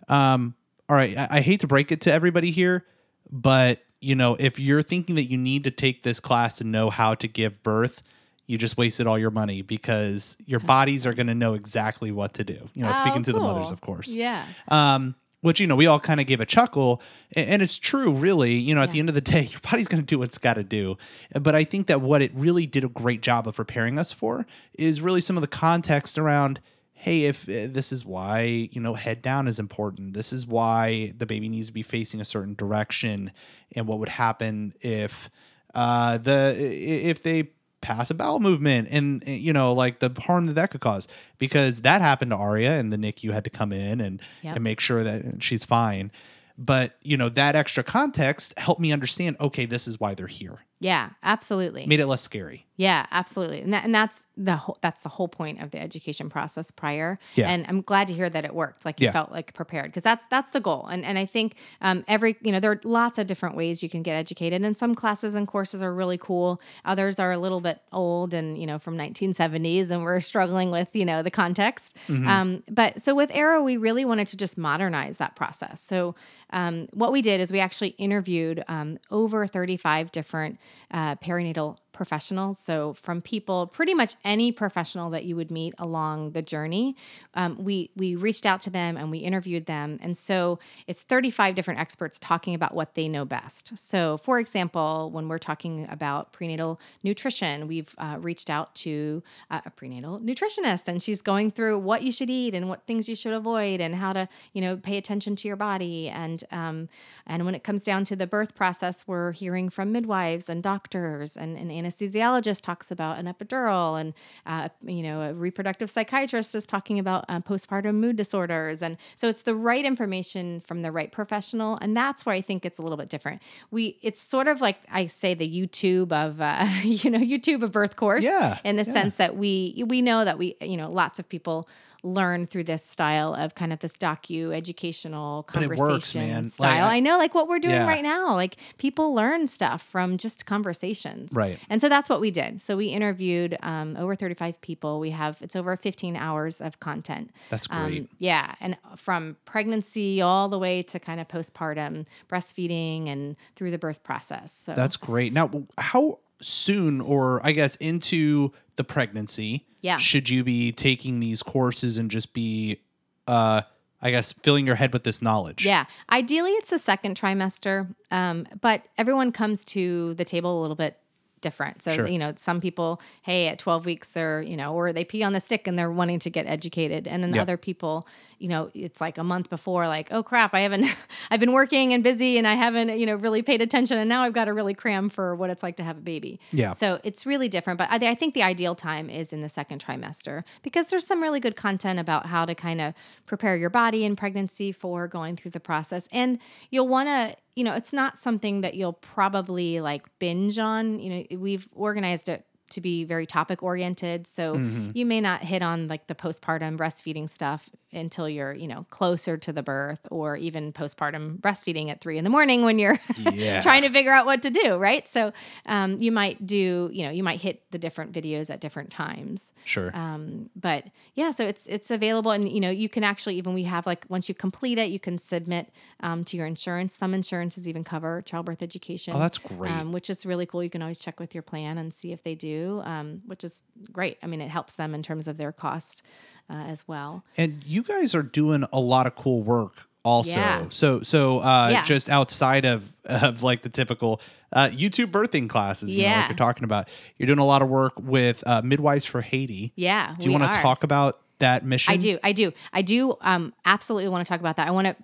um, "All right, I, I hate to break it to everybody here, but you know, if you're thinking that you need to take this class to know how to give birth." You just wasted all your money because your bodies are going to know exactly what to do. You know, Oh, speaking to the mothers, of course yeah. um, which you know we all kind of gave a chuckle and it's true really you know at the end of the day your body's going to do what it's got to do. But i think that what it really did a great job of preparing us for is really some of the context around hey if uh, this is why you know head down is important. This is why the baby needs to be facing a certain direction and what would happen if uh the if they pass a bowel movement and uh, you know like the harm that that could cause. Because that happened to Aria and the NICU had to come in and Yep. and make sure that she's fine. But you know that extra context helped me understand okay this is why they're here Yeah. Absolutely. made it less scary Yeah, absolutely, and, that, and that's the whole, that's the whole point of the education process prior. Yeah. and I'm glad to hear that it worked. Like you Yeah. felt like prepared because that's that's the goal. And and I think um, every you know there are lots of different ways you can get educated, and some classes and courses are really cool. Others are a little bit old and you know from 1970s, and we're struggling with you know the context. Mm-hmm. Um, but so with Arrow, we really wanted to just modernize that process. So um, what we did is we actually interviewed um, over 35 different uh, perinatal professionals. So from people, pretty much any professional that you would meet along the journey, um, we we reached out to them and we interviewed them. And so it's 35 different experts talking about what they know best. So for example, when we're talking about prenatal nutrition, we've uh, reached out to uh, a prenatal nutritionist, and she's going through what you should eat and what things you should avoid and how to you know pay attention to your body. And um, and when it comes down to the birth process, we're hearing from midwives and doctors, and an anesthesiologist talks about an epidural, and uh, you know a reproductive psychiatrist is talking about uh, postpartum mood disorders, and so it's the right information from the right professional, and that's where I think it's a little bit different. We it's sort of like I say the YouTube of uh, you know YouTube of birth course, Yeah, in the yeah. sense that we we know that we you know lots of people learn through this style of kind of this docu educational conversation works. Like, style. I- I know like what we're doing Yeah. right now. Like people learn stuff from just conversations. Right. And so that's what we did. So we interviewed um, over 35 people. We have it's over 15 hours of content. That's Um, great. yeah, and from pregnancy all the way to kind of postpartum breastfeeding and through the birth process. So That's great. Now, how soon, or I guess into the pregnancy, Yeah. should you be taking these courses and just be, uh, I guess, filling your head with this knowledge? Yeah. Ideally, it's the second trimester, um, but everyone comes to the table a little bit different. So, Sure. you know, some people, hey, at 12 weeks, they're, you know, or they pee on the stick and they're wanting to get educated. And then Yep. other people, you know, it's like a month before, like, oh crap, I haven't, I've been working and busy and I haven't, you know, really paid attention. And now I've got to really cram for what it's like to have a baby. Yeah. So it's really different. But I, I think the ideal time is in the second trimester because there's some really good content about how to kind of prepare your body in pregnancy for going through the process. And you'll want to, you know, it's not something that you'll probably like binge on. You know, we've organized it to be very topic oriented. So mm-hmm. you may not hit on like the postpartum breastfeeding stuff until you're, you know, closer to the birth or even postpartum breastfeeding at three in the morning when you're Yeah. trying to figure out what to do. Right. So um, you might do, you know, you might hit the different videos at different times. Sure. Um, but yeah, so it's it's available, and you know you can actually even we have like once you complete it, you can submit um, to your insurance. Some insurances even cover childbirth education. Oh, that's great. Um, which is really cool. You can always check with your plan and see if they do, um, which is great. I mean, it helps them in terms of their cost uh, as well. and you guys are doing a lot of cool work also. Yeah. So, so uh, Yeah. just outside of of like the typical uh, YouTube birthing classes, you know, like you're talking about, you're doing a lot of work with uh, midwives for Haiti. Yeah, Do you want to talk about that mission? I do. I do. I do. Um, absolutely want to talk about that. I want to.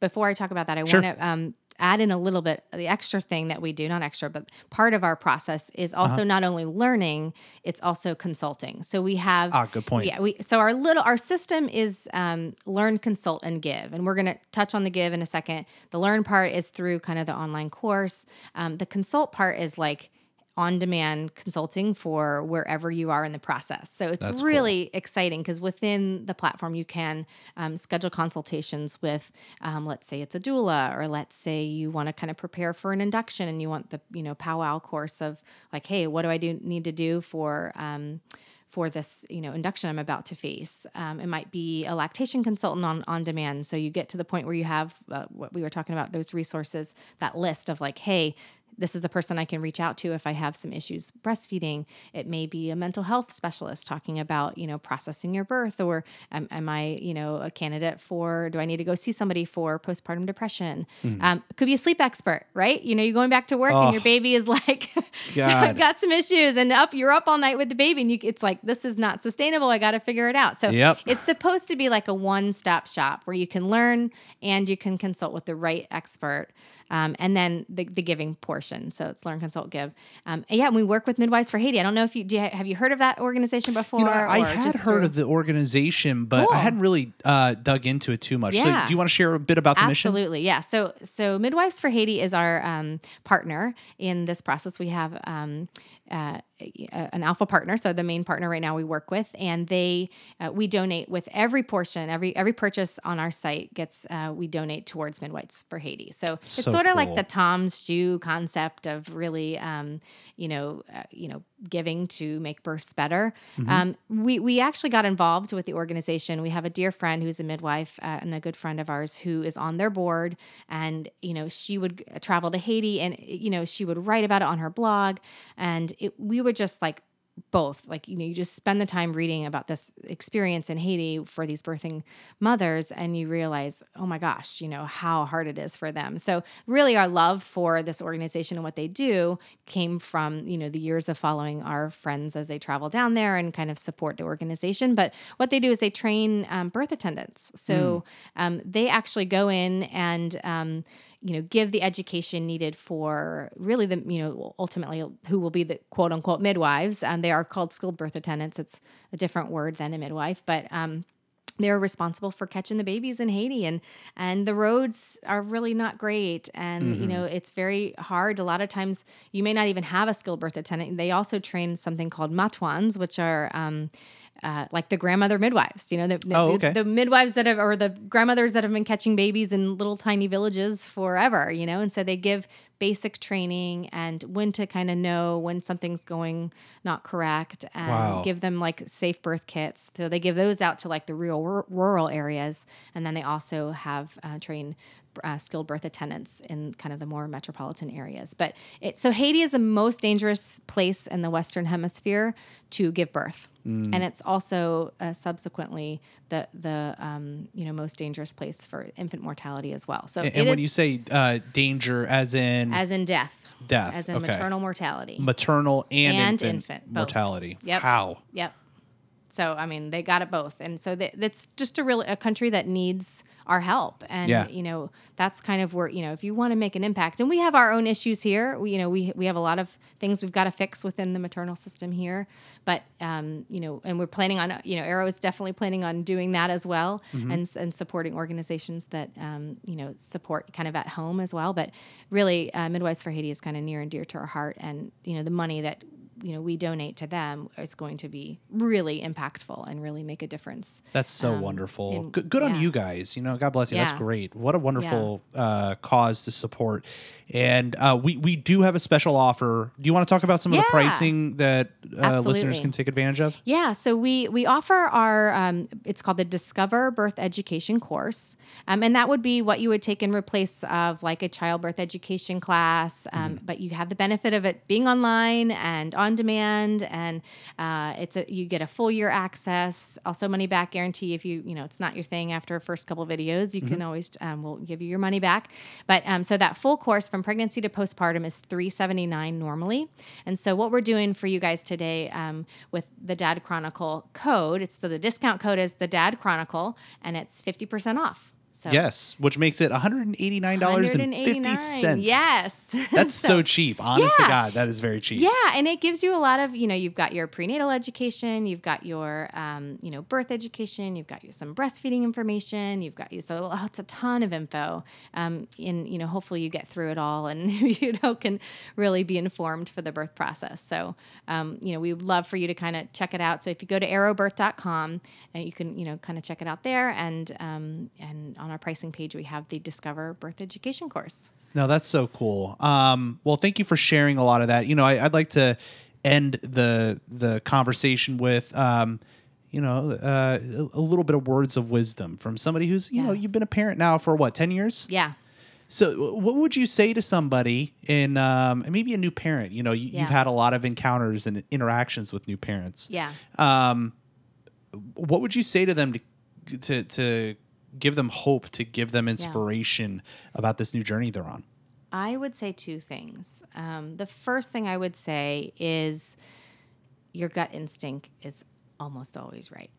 Before I talk about that, I Sure. want to um, add in a little bit the extra thing that we do. Not extra, but part of our process is Uh-huh. also not only learning; it's also consulting. So we have. Ah, good point. Yeah. We so our little our system is um, learn, consult, and give, and we're going to touch on the give in a second. The learn part is through kind of the online course. Um, the consult part is like on demand consulting for wherever you are in the process. So it's That's really exciting because within the platform, you can um, schedule consultations with, um, let's say it's a doula, or let's say you want to kind of prepare for an induction and you want the, you know, powwow course of like, hey, what do I do need to do for, um, for this, you know, induction I'm about to face. Um, it might be a lactation consultant on on demand. So you get to the point where you have uh, what we were talking about, those resources, that list of like, hey, this is the person I can reach out to if I have some issues breastfeeding. It may be a mental health specialist talking about, you know, processing your birth, or am, am I, you know, a candidate for, do I need to go see somebody for postpartum depression? Um, could be a sleep expert, right? You know, you're going back to work Oh. and your baby is like, God. got some issues and up, you're up all night with the baby and you, it's like, this is not sustainable. I got to figure it out. So Yep. it's supposed to be like a one stop shop where you can learn and you can consult with the right expert. Um, and then the, the giving portion. So it's learn, consult, give. Um, and yeah, and we work with Midwives for Haiti. I don't know if you, do you have you heard of that organization before? You know, I, I had just heard through- of the organization, but Cool. I hadn't really uh, dug into it too much. So, Yeah. do you want to share a bit about the mission? Absolutely, yeah. So, so Midwives for Haiti is our um, partner in this process. We have um, uh, an alpha partner, so the main partner right now we work with, and they uh, we donate with every portion, every every purchase on our site gets uh, we donate towards Midwives for Haiti. So, So it's sort of like the Tom's shoe concept of really, um, you know, uh, you know, giving to make births better. Mm-hmm. Um, we we actually got involved with the organization. We have a dear friend who's a midwife uh, and a good friend of ours who is on their board, and you know, she would travel to Haiti, and you know, she would write about it on her blog, and it, we would just like both like you know you just spend the time reading about this experience in Haiti for these birthing mothers and you realize oh my gosh you know how hard it is for them. So really our love for this organization and what they do came from you know the years of following our friends as they travel down there and kind of support the organization. But what they do is they train um, birth attendants. So um, they actually go in and um, you know give the education needed for really the you know ultimately who will be the quote unquote midwives. And they are called skilled birth attendants. It's a different word than a midwife but um they're responsible for catching the babies in Haiti and and the roads are really not great. And you know it's very hard. A lot of times you may not even have a skilled birth attendant. They also train something called matwans which are um, uh, like the grandmother midwives, you know, the, the, Oh, okay. the midwives that have, or the grandmothers that have been catching babies in little tiny villages forever, you know, and so they give basic training and when to kind of know when something's going not correct and Wow. give them like safe birth kits. So they give those out to like the real rur- rural areas. And then they also have uh, trained uh, skilled birth attendants in kind of the more metropolitan areas. But it, so Haiti is the most dangerous place in the Western Hemisphere to give birth. Mm. And it's also uh, subsequently the the um, you know most dangerous place for infant mortality as well. So And, and when you say uh, danger, as in as in death, Death, as in okay. maternal mortality. maternal and, And infant, infant, mortality. Yep. How? Yep. So I mean, they got it both, and so they, that's just a real a country that needs our help, and Yeah. you know that's kind of where you know if you want to make an impact, and we have our own issues here. We, you know, we we have a lot of things we've got to fix within the maternal system here, but um, you know, and we're planning on you know Arrow is definitely planning on doing that as well, and and supporting organizations that um, you know support kind of at home as well. But really, uh, Midwives for Haiti is kind of near and dear to our heart, and you know the money that you know we donate to them is going to be really impactful and really make a difference. That's so wonderful. and- good good on you guys. You know, God bless you. That's great. What a wonderful uh, cause to support. And uh, we we do have a special offer. Do you want to talk about some of the pricing that uh, listeners can take advantage of? Yeah, so we we offer our um, it's called the Discover Birth Education course, um, and that would be what you would take in replace of like a childbirth education class, um, but you have the benefit of it being online and on demand, and uh, it's a you get a full year access, also money back guarantee if you you know it's not your thing after a first couple videos, you can always um, we'll give you your money back, but um, so that full course from pregnancy to postpartum is three seventy nine normally, and so what we're doing for you guys today um, with the Dad Chronicle code, it's the, the discount code is the Dad Chronicle, and it's fifty percent off. So Yes, which makes it $189.50. $189. Yes, That's so, cheap. Honest to God, that is very cheap. Yeah, and it gives you a lot of, you know, you've got your prenatal education, you've got your, um, you know, birth education, you've got some breastfeeding information, you've got you so it's a ton of info. Um, and you know, hopefully you get through it all and you know can really be informed for the birth process. So, um, you know, we would love for you to kind of check it out. So if you go to arrowbirth.com, uh, you can you know kind of check it out there, and um, and on our pricing page we have the Discover Birth Education course. No, that's so cool. Um, well, thank you for sharing a lot of that. You know, I, I'd like to end the the conversation with, um, you know, uh, a, little bit of words of wisdom from somebody who's, you know, you've been a parent now for what, ten years? Yeah. So, what would you say to somebody in um, maybe a new parent? You know, you, Yeah. you've had a lot of encounters and interactions with new parents. Yeah. Um, what would you say to them to to to give them hope, to give them inspiration about this new journey they're on? I would say two things. Um, the first thing I would say is your gut instinct is almost always right.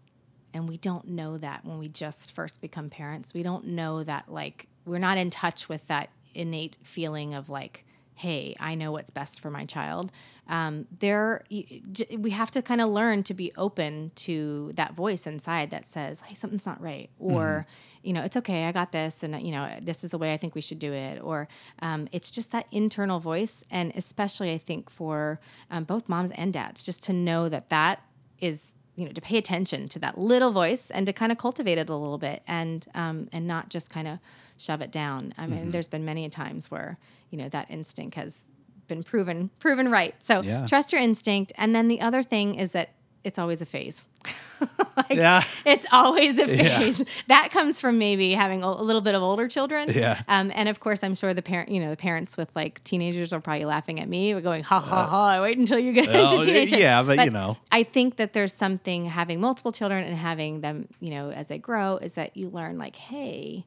And we don't know that when we just first become parents. We don't know that, like, we're not in touch with that innate feeling of, like, hey, I know what's best for my child. Um, there, we have to kind of learn to be open to that voice inside that says, hey, something's not right. Or, you know, it's okay, I got this. And, you know, this is the way I think we should do it. Or um, it's just that internal voice. And especially, I think, for um, both moms and dads, just to know that that is you know to pay attention to that little voice and to kind of cultivate it a little bit and um, and not just kind of shove it down. I mean, there's been many times where you know that instinct has been proven proven right. So Yeah. trust your instinct. And then the other thing is that it's always a phase. like, Yeah. it's always a Yeah. phase. That comes from maybe having a, little bit of older children. Yeah. Um, and of course, I'm sure the parent, you know, the parents with like teenagers are probably laughing at me, going, "Ha ha ha! Wait until you get into teenage." yeah, but, you know. I think that there's something having multiple children and having them, you know, as they grow, is that you learn like, hey,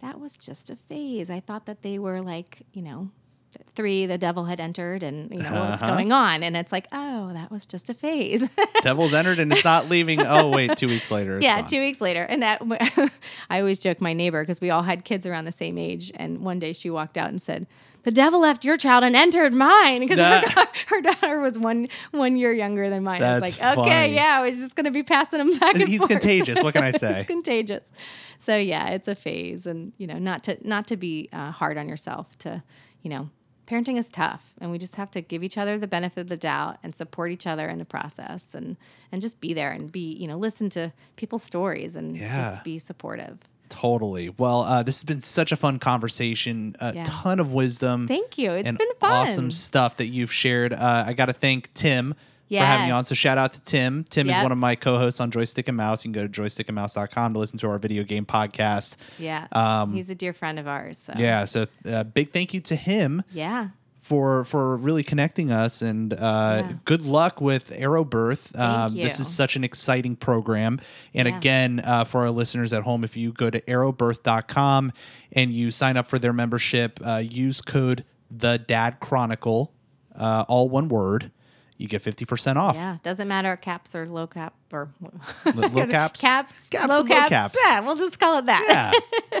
that was just a phase. I thought that they were like, you know, three, the devil had entered, and you know what's Uh-huh. going on, and it's like, oh, that was just a phase. Devil's entered and it's not leaving. Oh wait, two weeks later. Yeah, gone. two weeks later, and that I always joke my neighbor because we all had kids around the same age, and one day she walked out and said. The devil left your child and entered mine because her, her daughter was one one year younger than mine. I was That's like, okay, funny. yeah, I was just gonna be passing him back and He's forth. contagious. What can I say? it's contagious. So yeah, it's a phase, and you know, not to not to be uh, hard on yourself. To you know, parenting is tough, and we just have to give each other the benefit of the doubt and support each other in the process, and and just be there and be you know listen to people's stories and Yeah. just be supportive. Totally. Well, uh, this has been such a fun conversation. A Yeah. ton of wisdom. Thank you. It's been fun. Awesome stuff that you've shared. Uh, I got to thank Tim for having you on. So shout out to Tim. Tim is one of my co-hosts on Joystick and Mouse. You can go to joystickandmouse.com to listen to our video game podcast. Yeah, Um, he's a dear friend of ours. So. Yeah. So uh, big thank you to him yeah, for for really connecting us and uh, Yeah. good luck with Arrow Birth. Um, this is such an exciting program. And Yeah. again, uh, for our listeners at home, if you go to arrowbirth.com and you sign up for their membership, uh, use code the Dad Chronicle, uh, all one word. You get fifty percent off. yeah. Doesn't matter caps or low cap or low caps? caps, Caps low and low caps. caps. Yeah, we'll just call it that. Yeah.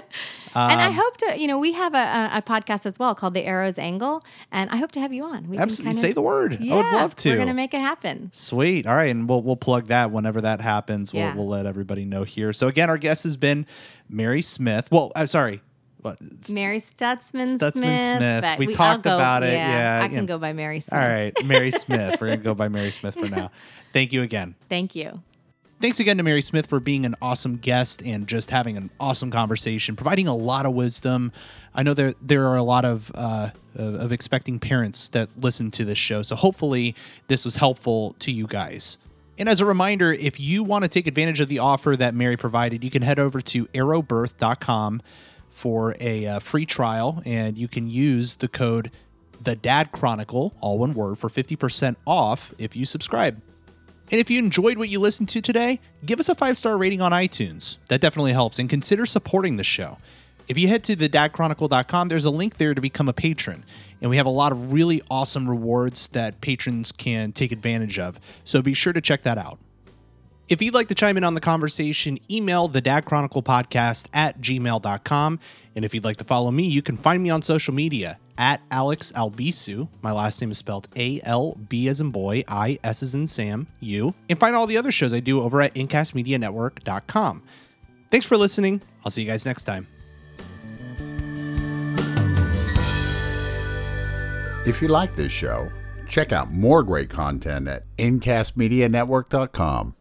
and Um, I hope to, you know, we have a, a, a podcast as well called The Arrows Angle, and I hope to have you on. We can Absolutely. Say of- the word. Yeah, I would love to. We're gonna make it happen. Sweet. All right, and we'll we'll plug that whenever that happens. We'll Yeah. we'll let everybody know here. So again, our guest has been Mari Smith. Well, I'm sorry. What? Mari Stutzman, Stutzman Smith. Smith. but We talked go- about it. Yeah, I can and- go by Mari Smith. All right, Mari Smith. We're gonna go by Mari Smith for now. Thank you again. Thank you. Thanks again to Mari Smith for being an awesome guest and just having an awesome conversation, providing a lot of wisdom. I know there there are a lot of uh, of of expecting parents that listen to this show, so hopefully this was helpful to you guys. And as a reminder, if you want to take advantage of the offer that Mari provided, you can head over to arrowbirth.com for a uh, free trial, and you can use the code the Dad Chronicle, all one word, for 50% off if you subscribe. And if you enjoyed what you listened to today, give us a five star rating on iTunes. That definitely helps. And consider supporting the show. If you head to thedadchronicle.com, there's a link there to become a patron. And we have a lot of really awesome rewards that patrons can take advantage of. So be sure to check that out. If you'd like to chime in on the conversation, email the Dad Chronicle podcast at gmail.com. And if you'd like to follow me, you can find me on social media at Alex Albisu. My last name is spelled A L B as in boy, I S as in Sam, U. And find all the other shows I do over at incastmedianetwork.com. Thanks for listening. I'll see you guys next time. If you like this show, check out more great content at incastmedianetwork.com.